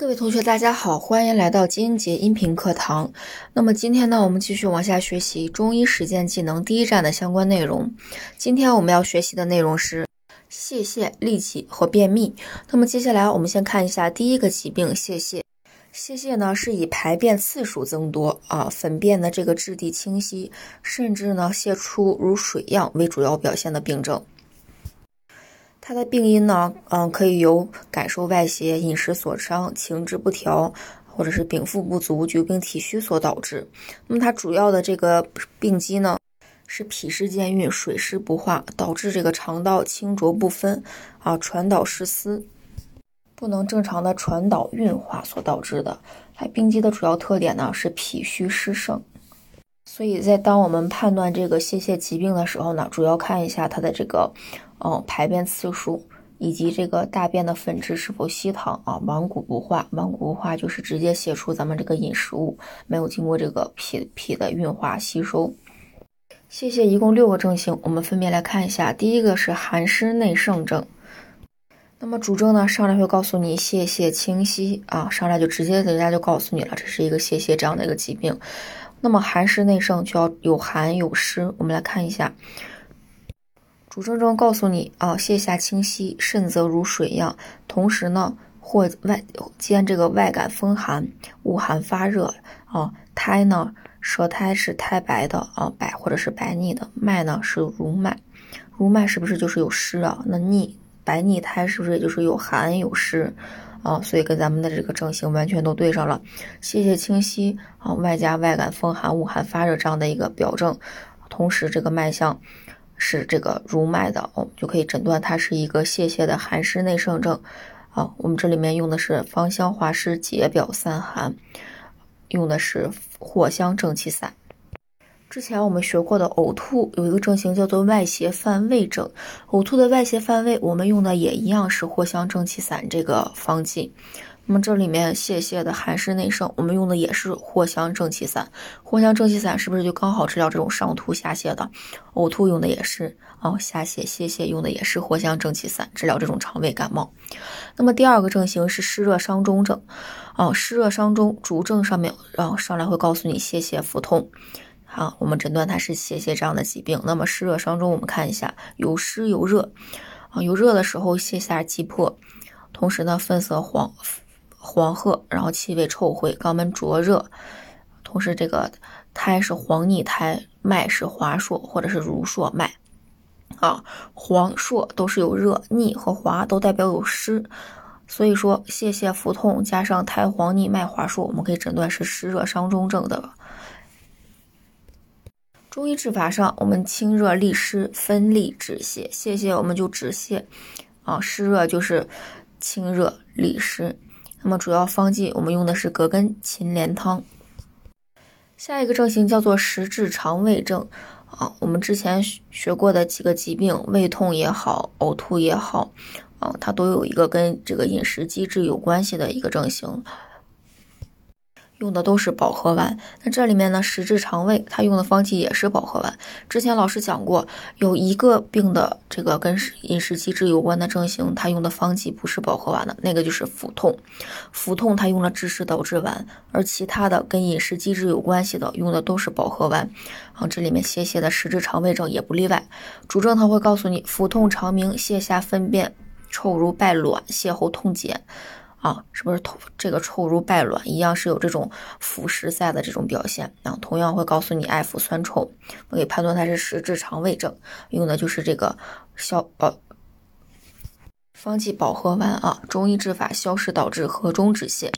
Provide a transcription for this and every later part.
各位同学，大家好，欢迎来到金杰音频课堂。那么今天呢，我们继续往下学习中医实践技能第一站的相关内容。今天我们要学习的内容是泄泻、痢疾和便秘。那么接下来我们先看一下第一个疾病泄泻。泄泻呢是以排便次数增多啊，粪便的这个质地清晰，甚至呢泄出如水样为主要表现的病症。它的病因呢，嗯，可以由感受外邪、饮食所伤、情志不调，或者是禀赋不足、久病体虚所导致。那么它主要的这个病机呢，是脾湿兼运、水湿不化，导致这个肠道清浊不分啊，传导失司，不能正常的传导运化所导致的。它病机的主要特点呢是脾虚湿盛。所以在当我们判断这个泄泻疾病的时候呢，主要看一下它的这个。嗯，排便次数以及这个大便的粉质是否稀溏啊，顽固不化。顽固不化就是直接泄出咱们这个饮食物，没有经过这个脾脾的运化吸收。泄泻一共六个症型，我们分别来看一下。第一个是寒湿内盛症，那么主症呢，上来会告诉你泄泻清晰啊，上来就直接人家就告诉你了，这是一个泄泻这样的一个疾病。那么寒湿内盛就要有寒有湿，我们来看一下。主症状告诉你啊，泻下清晰，肾则如水样，同时呢，或外兼这个外感风寒，恶寒发热啊，苔呢，舌苔是苔白的啊，白或者是白腻的，脉呢是如脉，如脉是不是就是有湿啊？那腻白腻苔是不是也就是有寒有湿啊？所以跟咱们的这个症型完全都对上了，泄泻清晰啊，外加外感风寒、恶寒发热这样的一个表证，同时这个脉象。是这个如脉的，我们就可以诊断它是一个泄泻的寒湿内盛症。啊，我们这里面用的是芳香化湿解表散寒，用的是藿香正气散。之前我们学过的呕吐有一个症型叫做外邪犯胃症，呕吐的外邪犯胃，我们用的也一样是藿香正气散这个方剂。那么这里面泄泻的寒湿内盛，我们用的也是藿香正气散。藿香正气散是不是就刚好治疗这种上吐下泻的？呕吐用的也是啊，下泻泄泻用的也是藿香正气散，治疗这种肠胃感冒。那么第二个症型是湿热伤中症，啊，湿热伤中主症上面，然后上来会告诉你泄泻腹痛，好，我们诊断它是泄泻这样的疾病。那么湿热伤中，我们看一下有湿有热，啊，有热的时候泻下急迫，同时呢粪色黄。黄褐，然后气味臭秽，肛门灼热，同时这个苔是黄腻苔，脉是滑数或者是濡数脉，啊，黄数都是有热，腻和滑都代表有湿，所以说泄泻腹痛加上苔黄腻脉滑数，我们可以诊断是湿热伤中症的。中医治法上，我们清热利湿，分利止泻，泻泻我们就止泻，啊，湿热就是清热利湿。那么主要方剂我们用的是葛根芩连汤。下一个症型叫做实滞肠胃症啊，我们之前学过的几个疾病，胃痛也好，呕吐也好，啊，它都有一个跟这个饮食机制有关系的一个症型。用的都是保和丸，那这里面呢，实质肠胃它用的方剂也是保和丸。之前老师讲过，有一个病的这个跟饮食机制有关的症型，它用的方剂不是保和丸的，那个就是腹痛。腹痛它用了治湿导致丸，而其他的跟饮食机制有关系的，用的都是保和丸。啊，这里面泄泻的实质肠胃症也不例外。主症他会告诉你，腹痛肠鸣，泻下粪便，臭如败卵，泻后痛减。啊，是不是头这个臭如败卵一样是有这种腐蚀在的这种表现啊？同样会告诉你爱腐酸臭，我给判断它是实质肠胃症，用的就是这个消保方剂保和丸啊。中医治法消食导滞，和中止泻。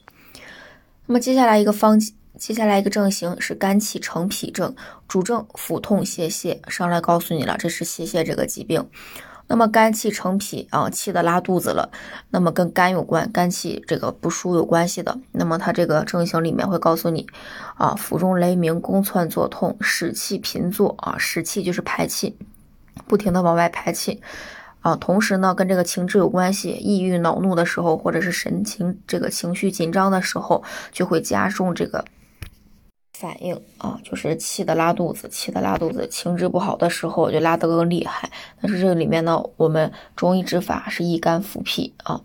那么接下来一个方剂，接下来一个症型是肝气成脾症，主症腹痛泄泻，上来告诉你了，这是泄泻这个疾病。那么肝气成脾啊，气的拉肚子了，那么跟肝有关，肝气这个不舒有关系的。那么它这个症型里面会告诉你，啊，腹中雷鸣，宫窜作痛，使气频作啊，使气就是排气，不停的往外排气啊。同时呢，跟这个情志有关系，抑郁恼怒的时候，或者是神情这个情绪紧张的时候，就会加重这个。反应啊，就是气的拉肚子，气的拉肚子，情志不好的时候就拉得更厉害。但是这个里面呢，我们中医治法是益肝扶脾啊，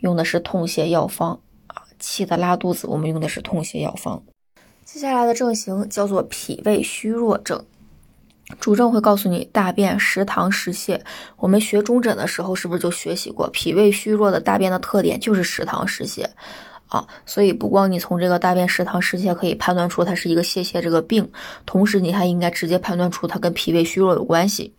用的是痛泻药方啊，气的拉肚子，我们用的是痛泻药方。接下来的症型叫做脾胃虚弱症，主症会告诉你大便食糖食泻。我们学中诊的时候是不是就学习过，脾胃虚弱的大便的特点就是食糖食泻啊？所以不光你从这个大便食糖食泻可以判断出它是一个泄泻这个病，同时你还应该直接判断出它跟脾胃虚弱有关系。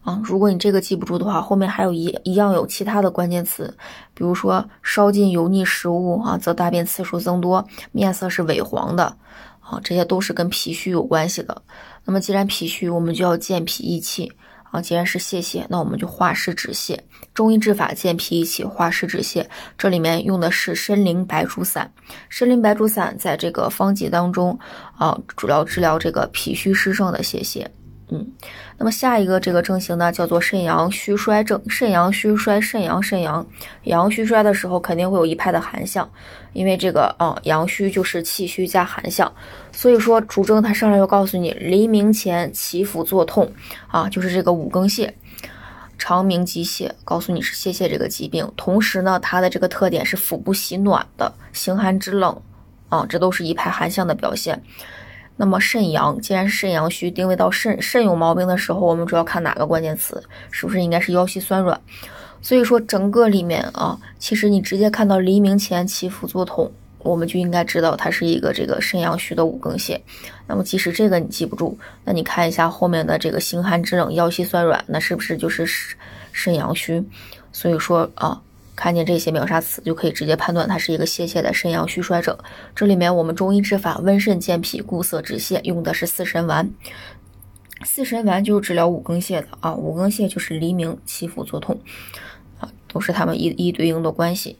啊，如果你这个记不住的话，后面还有一一样有其他的关键词，比如说烧进油腻食物啊，则大便次数增多，面色是萎黄的，啊，这些都是跟脾虚有关系的。那么既然脾虚，我们就要健脾益气啊。既然是泄泻，那我们就化湿止泻。中医治法健脾益气，化湿止泻，这里面用的是参苓白术散。参苓白术散在这个方剂当中啊，主要治疗这个脾虚湿盛的泄泻。嗯，那么下一个这个症型呢，叫做肾阳虚衰症。肾阳虚衰，肾阳肾阳，阳虚衰的时候肯定会有一派的寒象，因为这个啊，阳虚就是气虚加寒象，所以说主症他上来就告诉你，黎明前起腹作痛啊，就是这个五更泻，长鸣积泻，告诉你是泄泻这个疾病。同时呢，它的这个特点是腹部喜暖的，形寒肢冷啊，这都是一派寒象的表现。那么肾阳，既然是肾阳虚，定位到肾，肾有毛病的时候，我们主要看哪个关键词？是不是应该是腰膝酸软？所以说整个里面啊，其实你直接看到黎明前起腹作痛，我们就应该知道它是一个这个肾阳虚的五更泻。那么即使这个你记不住，那你看一下后面的这个心寒肢冷、腰膝酸软，那是不是就是肾肾阳虚？所以说啊。看见这些秒杀词，就可以直接判断它是一个泄泻的肾阳虚衰症。这里面我们中医治法温肾健脾固涩止泻，用的是四神丸。四神丸就是治疗五更泻的啊，五更泻就是黎明起腹作痛啊，都是他们一一对应的关系。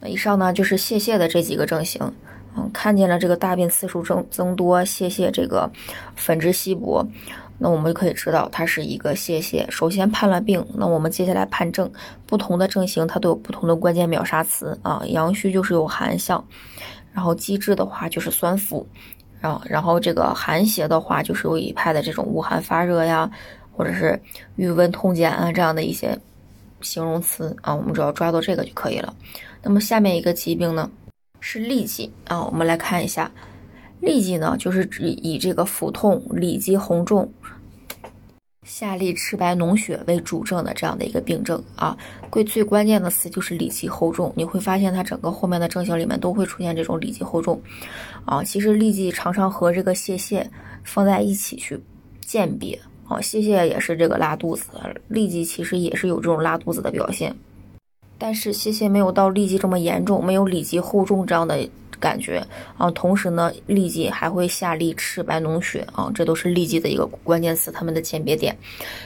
那以上呢就是泄泻的这几个症型。嗯，看见了这个大便次数增增多，泄泻这个粉质稀薄。那我们就可以知道它是一个泄泻。首先判了病，那我们接下来判证。不同的症型它都有不同的关键秒杀词啊。阳虚就是有寒象，然后积滞的话就是酸腐，然后然后这个寒邪的话就是有一派的这种恶寒发热呀，或者是郁温痛减啊这样的一些形容词啊。我们只要抓到这个就可以了。那么下面一个疾病呢是痢疾啊，我们来看一下。痢疾呢，就是指以这个腹痛、里积红肿、下痢赤白脓血为主症的这样的一个病症啊。最最关键的词就是里积厚重，你会发现它整个后面的症型里面都会出现这种里积厚重啊。其实痢疾常常和这个泄泻放在一起去鉴别啊，泄泻也是这个拉肚子，痢疾其实也是有这种拉肚子的表现，但是泄泻没有到痢疾这么严重，没有里积厚重这样的。感觉啊，同时呢，痢疾还会下痢、赤白脓血啊，这都是痢疾的一个关键词，它们的鉴别点。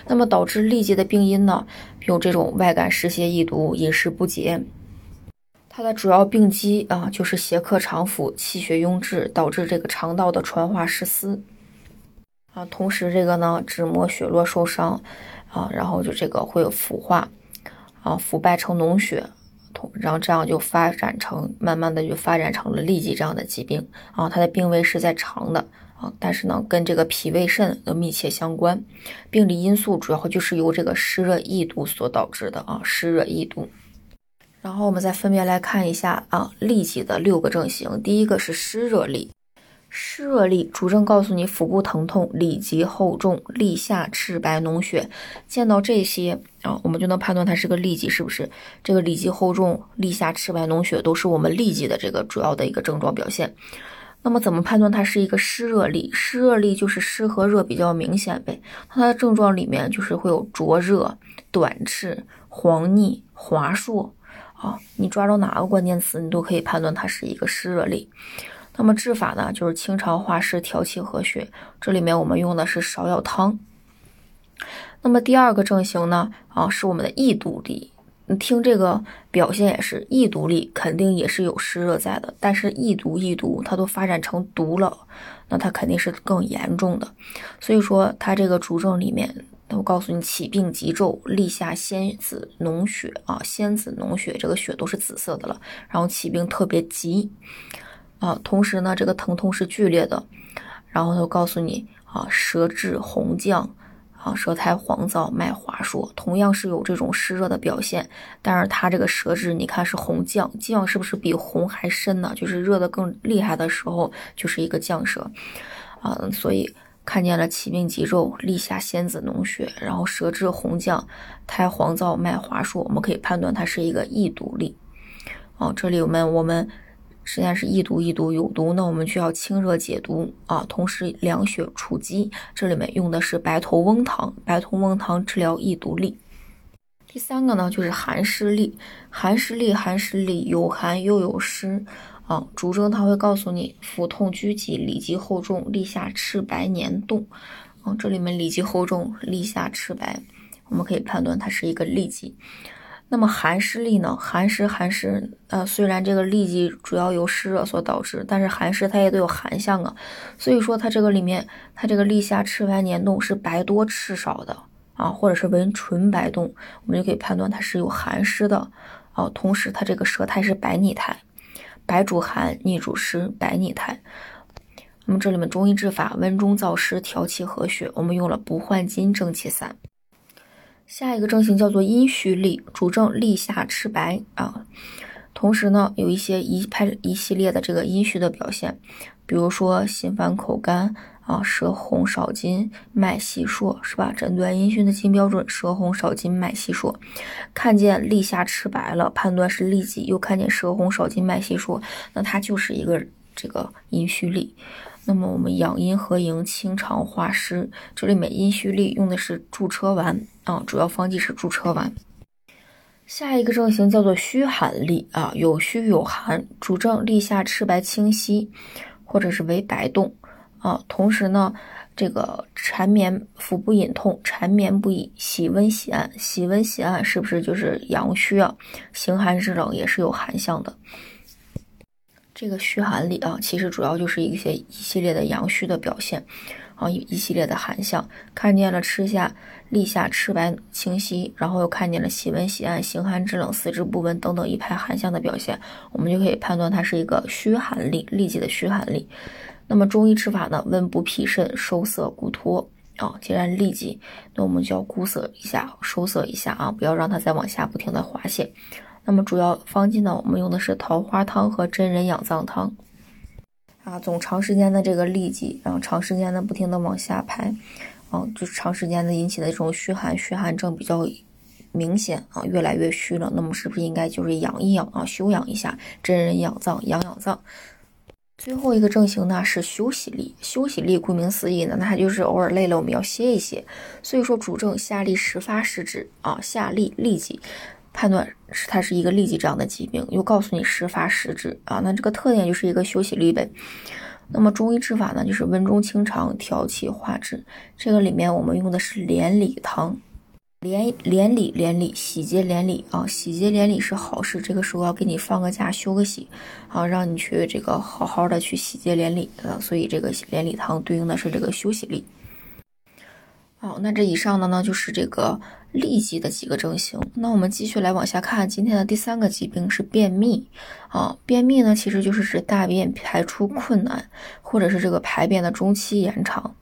那么导致痢疾的病因呢，有这种外感湿邪易毒、饮食不节。它的主要病机啊，就是邪客肠腑，气血壅滞，导致这个肠道的传化失司啊。同时这个呢，脂膜血络受伤啊，然后就这个会有腐化啊，腐败成脓血。然后这样就发展成，慢慢的就发展成了痢疾这样的疾病啊，它的病位是在肠的啊，但是呢，跟这个脾胃肾都密切相关，病理因素主要就是由这个湿热易毒所导致的啊，湿热易毒。然后我们再分别来看一下啊，痢疾的六个症型，第一个是湿热痢。湿热痢主症告诉你腹部疼痛、里积厚重、痢下赤白脓血，见到这些啊，我们就能判断它是个痢疾，是不是？这个里积厚重、痢下赤白脓血都是我们痢疾的这个主要的一个症状表现。那么怎么判断它是一个湿热痢？湿热痢就是湿和热比较明显呗。它的症状里面就是会有灼热、短赤、黄腻、滑数啊，你抓着哪个关键词，你都可以判断它是一个湿热痢。那么治法呢，就是清肠化湿、调气和血。这里面我们用的是芍药汤。那么第二个症型呢，啊，是我们的易毒痢。你听这个表现也是易毒痢，肯定也是有湿热在的。但是易毒易毒，它都发展成毒了，那它肯定是更严重的。所以说，它这个主症里面，我告诉你，起病急骤，立下鲜紫脓血啊，鲜紫脓血，这个血都是紫色的了。然后起病特别急。啊，同时呢，这个疼痛是剧烈的，然后他告诉你啊，舌质红绛，啊，舌苔黄燥，脉滑数，同样是有这种湿热的表现，但是它这个舌质，你看是红绛，绛是不是比红还深呢？就是热的更厉害的时候，就是一个绛舌，啊，所以看见了起病急骤，立下仙子脓血，然后舌质红绛，苔黄燥，脉滑数，我们可以判断它是一个易毒痢。哦，这里我们我们。实际上是易毒，易毒有毒，那我们就要清热解毒啊，同时凉血除积。这里面用的是白头翁汤，白头翁汤治疗易毒痢。第三个呢，就是寒湿痢，寒湿痢，寒湿痢有寒又有湿啊。主症他会告诉你腹痛拘急，里急后重，痢下赤白黏冻啊。这里面里急后重，痢下赤白，我们可以判断它是一个痢疾。那么寒湿痢呢？寒湿寒湿，呃，虽然这个痢疾主要由湿热所导致，但是寒湿它也都有寒象啊。所以说它这个里面，它这个痢下赤白黏冻是白多赤少的啊，或者是为纯白冻，我们就可以判断它是有寒湿的啊。同时它这个舌苔是白腻苔，白主寒，腻主湿，白腻苔。那么这里面中医治法，温中燥湿，调气和血，我们用了不换金正气散。下一个症型叫做阴虚痢，主症痢下赤白啊，同时呢有一些一派一系列的这个阴虚的表现，比如说心烦口干啊，舌红少津，脉细数，是吧？诊断阴虚的金标准，舌红少津，脉细数。看见痢下赤白了，判断是痢疾，又看见舌红少津，脉细数，那它就是一个这个阴虚痢。那么我们养阴和营，清肠化湿。这里面阴虚痢用的是助车丸啊，主要方剂是助车丸。下一个症型叫做虚寒痢啊，有虚有寒，主症痢下赤白清晰，或者是为白冻啊。同时呢，这个缠绵腹部隐痛，缠绵不已，喜温喜按，喜温喜按是不是就是阳虚啊？形寒肢冷也是有寒象的。这个虚寒里啊，其实主要就是一些一系列的阳虚的表现，啊，一系列的寒象，看见了吃下立下赤白清晰，然后又看见了喜温喜按、形寒肢冷、四肢不温等等一派寒象的表现，我们就可以判断它是一个虚寒痢，痢疾的虚寒痢。那么中医治法呢，温补脾肾，收涩固脱啊。既然痢疾，那我们就要固涩一下，收涩一下啊，不要让它再往下不停的滑泻。那么主要方剂呢，我们用的是桃花汤和真人养脏汤啊。总长时间的这个痢疾，然后长时间的不停的往下排，啊，就是长时间的引起的这种虚寒，虚寒症比较明显啊，越来越虚了。那么是不是应该就是养一养啊，休养一下，真人养脏，养养脏。最后一个症型呢是休息痢，休息痢顾名思义呢，那它就是偶尔累了，我们要歇一歇。所以说主症下痢时发时止啊，下痢痢疾。判断是它是一个痢疾这样的疾病，又告诉你时发时止啊，那这个特点就是一个休息痢呗。那么中医治法呢，就是温中清肠，调气化滞。这个里面我们用的是连理汤，连连理连理，喜结连理啊，喜结连理是好事，这个时候要给你放个假，休个息啊，让你去这个好好的去喜结连理啊，所以这个连理汤对应的是这个休息痢。好，那这以上的呢就是这个痢疾的几个症型。那我们继续来往下看，今天的第三个疾病是便秘啊。便秘呢，其实就是指大便排出困难，或者是这个排便的周期延长，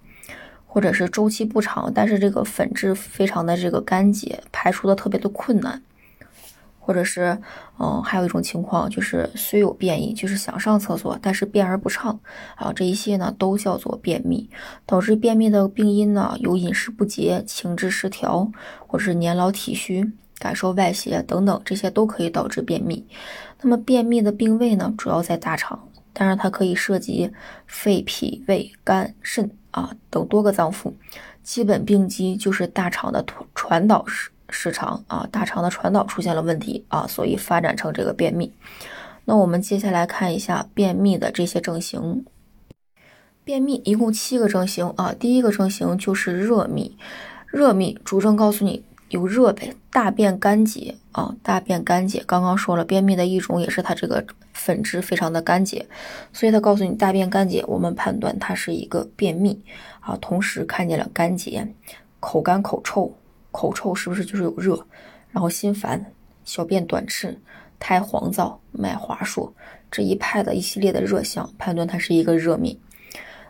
或者是周期不长，但是这个粉质非常的这个干结，排出的特别的困难。或者是，嗯，还有一种情况就是虽有便意，就是想上厕所，但是便而不畅啊，这一些呢都叫做便秘。导致便秘的病因呢有饮食不节、情志失调，或者是年老体虚、感受外邪等等，这些都可以导致便秘。那么便秘的病位呢，主要在大肠，当然它可以涉及肺、脾、胃、肝、肾啊等多个脏腑。基本病机就是大肠的传传导失常啊，大肠的传导出现了问题啊，所以发展成这个便秘。那我们接下来看一下便秘的这些症型。便秘一共七个症型啊，第一个症型就是热秘。热秘主症告诉你有热呗，大便干结啊，大便干结。刚刚说了，便秘的一种也是它这个粉质非常的干结，所以它告诉你大便干结，我们判断它是一个便秘啊。同时看见了干结，口干口臭。口臭是不是就是有热？然后心烦，小便短赤，苔黄燥，脉滑数，这一派的一系列的热象，判断它是一个热秘。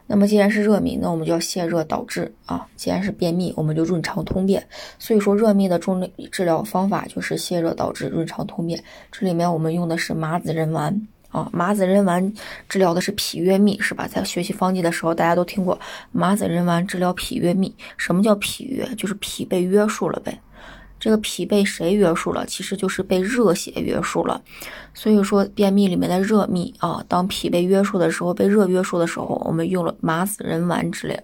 那么既然是热秘，那我们就要泻热导滞啊。既然是便秘，我们就润肠通便。所以说热秘的中治疗方法就是泻热导滞、润肠通便。这里面我们用的是麻子仁丸啊，麻子仁丸治疗的是脾约秘，是吧？在学习方剂的时候，大家都听过麻子仁丸治疗脾约秘。什么叫脾约？就是脾被约束了呗。这个脾被谁约束了？其实就是被热邪约束了。所以说便秘里面的热秘啊，当脾被约束的时候，被热约束的时候，我们用了麻子仁丸之类。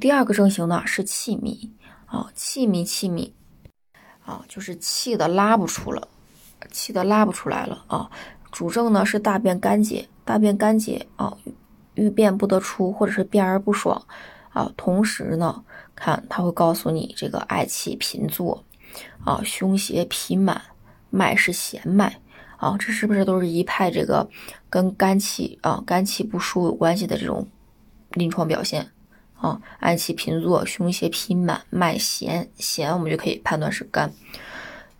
第二个症型呢是气秘啊，气秘气秘啊，就是气的拉不出了，气的拉不出来了啊。主症呢是大便干结，大便干结啊，欲便不得出，或者是便而不爽啊，同时呢。看，他会告诉你这个嗳气频作，啊，胸胁痞满，脉是弦脉，啊，这是不是都是一派这个跟肝气啊肝气不舒有关系的这种临床表现？啊，嗳气频作，胸胁痞满，脉弦弦，我们就可以判断是肝。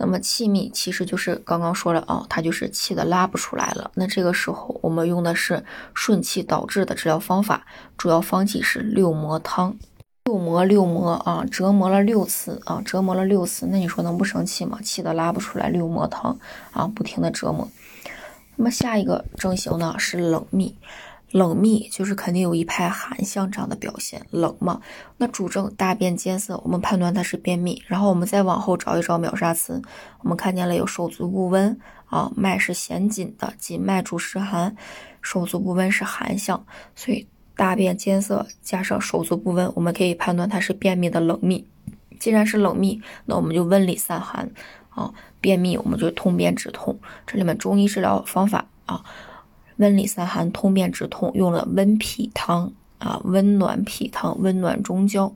那么气密其实就是刚刚说了啊，它就是气的拉不出来了。那这个时候我们用的是顺气导滞的治疗方法，主要方剂是六磨汤。六磨六磨啊，折磨了六次啊，折磨了六次，那你说能不生气吗？气的拉不出来，六磨汤啊，不停的折磨。那么下一个症型呢是冷秘，冷秘就是肯定有一派寒象这样的表现，冷嘛。那主症大便艰涩，我们判断它是便秘。然后我们再往后找一找秒杀词，我们看见了有手足不温啊，脉是弦紧的，紧脉主湿寒，手足不温是寒象，所以。大便艰涩，加上手足不温，我们可以判断它是便秘的冷秘。既然是冷秘，那我们就温里散寒啊。便秘我们就通便止痛。这里面中医治疗方法啊，温里散寒、通便止痛，用了温脾汤啊，温暖脾汤，温暖中焦。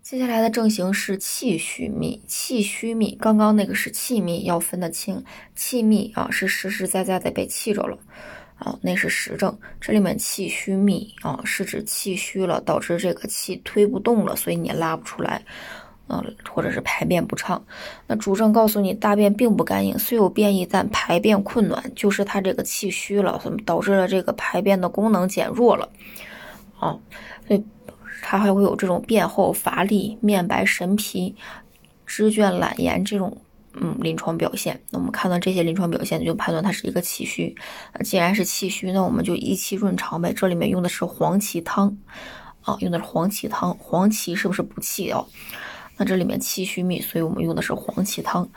接下来的症型是气虚秘，气虚秘，刚刚那个是气秘，要分得清。气秘啊，是实实在在的被气着了。啊，那是实症。这里面气虚秘啊，是指气虚了，导致这个气推不动了，所以你拉不出来，嗯，或者是排便不畅。那主症告诉你，大便并不干硬，虽有便意，但排便困难，就是他这个气虚了，导致了这个排便的功能减弱了。啊，所以他还会有这种便后乏力、面白神疲、肢倦懒言这种。嗯，临床表现，那我们看到这些临床表现，就判断它是一个气虚。既然是气虚，那我们就益气润肠呗。这里面用的是黄芪汤，啊，用的是黄芪汤。黄芪是不是补气哦？那这里面气虚秘，所以我们用的是黄芪汤。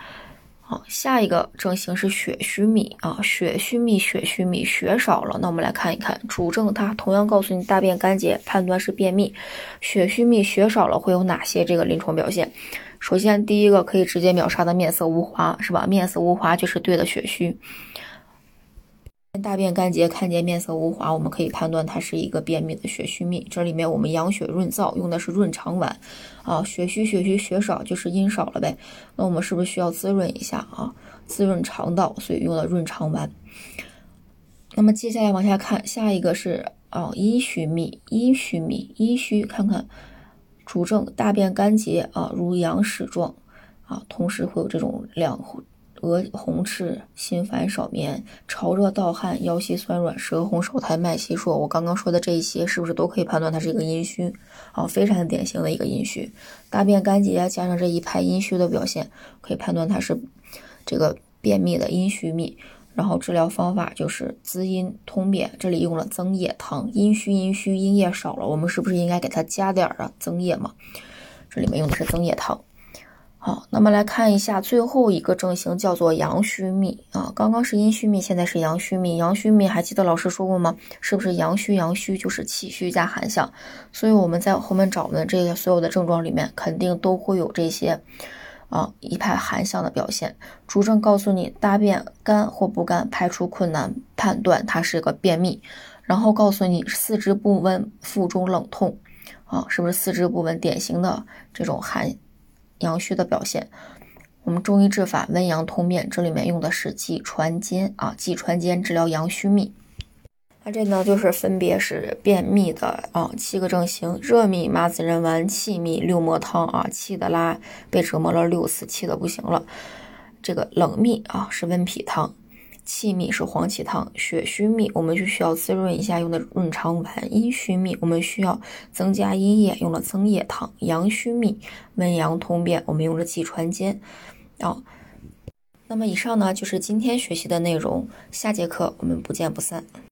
好，下一个症型是血虚秘啊，血虚秘，血虚秘，血少了。那我们来看一看主症，它同样告诉你大便干结，判断是便秘。血虚秘，血少了会有哪些这个临床表现？首先，第一个可以直接秒杀的面色无华，是吧？面色无华就是对的血虚。大便干结，看见面色无华，我们可以判断它是一个便秘的血虚秘。这里面我们养血润燥用的是润肠丸啊。血虚血虚血少就是阴少了呗。那我们是不是需要滋润一下啊？滋润肠道，所以用了润肠丸。那么接下来往下看，下一个是啊阴虚秘，阴虚秘，阴虚，看看。主症大便干结啊，如羊屎状啊，同时会有这种两额红赤、心烦少眠、潮热盗汗、腰膝酸软、舌红少苔、脉细数。我刚刚说的这一些，是不是都可以判断它是一个阴虚啊？非常典型的一个阴虚，大便干结加上这一派阴虚的表现，可以判断它是这个便秘的阴虚秘。然后治疗方法就是滋阴通便，这里用了增液汤。阴虚阴虚，阴液少了，我们是不是应该给它加点儿啊？增液嘛，这里面用的是增液汤。好，那么来看一下最后一个症型，叫做阳虚秘啊。刚刚是阴虚秘，现在是阳虚秘。阳虚秘还记得老师说过吗？是不是阳虚阳虚就是气虚加寒象？所以我们在后面找的这些所有的症状里面，肯定都会有这些。啊，一派寒象的表现，主症告诉你大便干或不干，排出困难，判断它是个便秘。然后告诉你四肢不温，腹中冷痛，啊，是不是四肢不温？典型的这种寒阳虚的表现。我们中医治法温阳通便，这里面用的是济传煎啊，济传煎治疗阳虚秘。那这呢，就是分别是便秘的啊七个症型：热秘麻子仁丸，气秘六磨汤啊，气的啦被折磨了六次，气的不行了。这个冷秘啊是温脾汤，气密是黄芪汤，血虚秘我们就需要滋润一下，用的润肠丸；阴虚秘我们需要增加阴液，用了增液汤；阳虚秘温阳通便，我们用了济川煎。啊，那么以上呢就是今天学习的内容，下节课我们不见不散。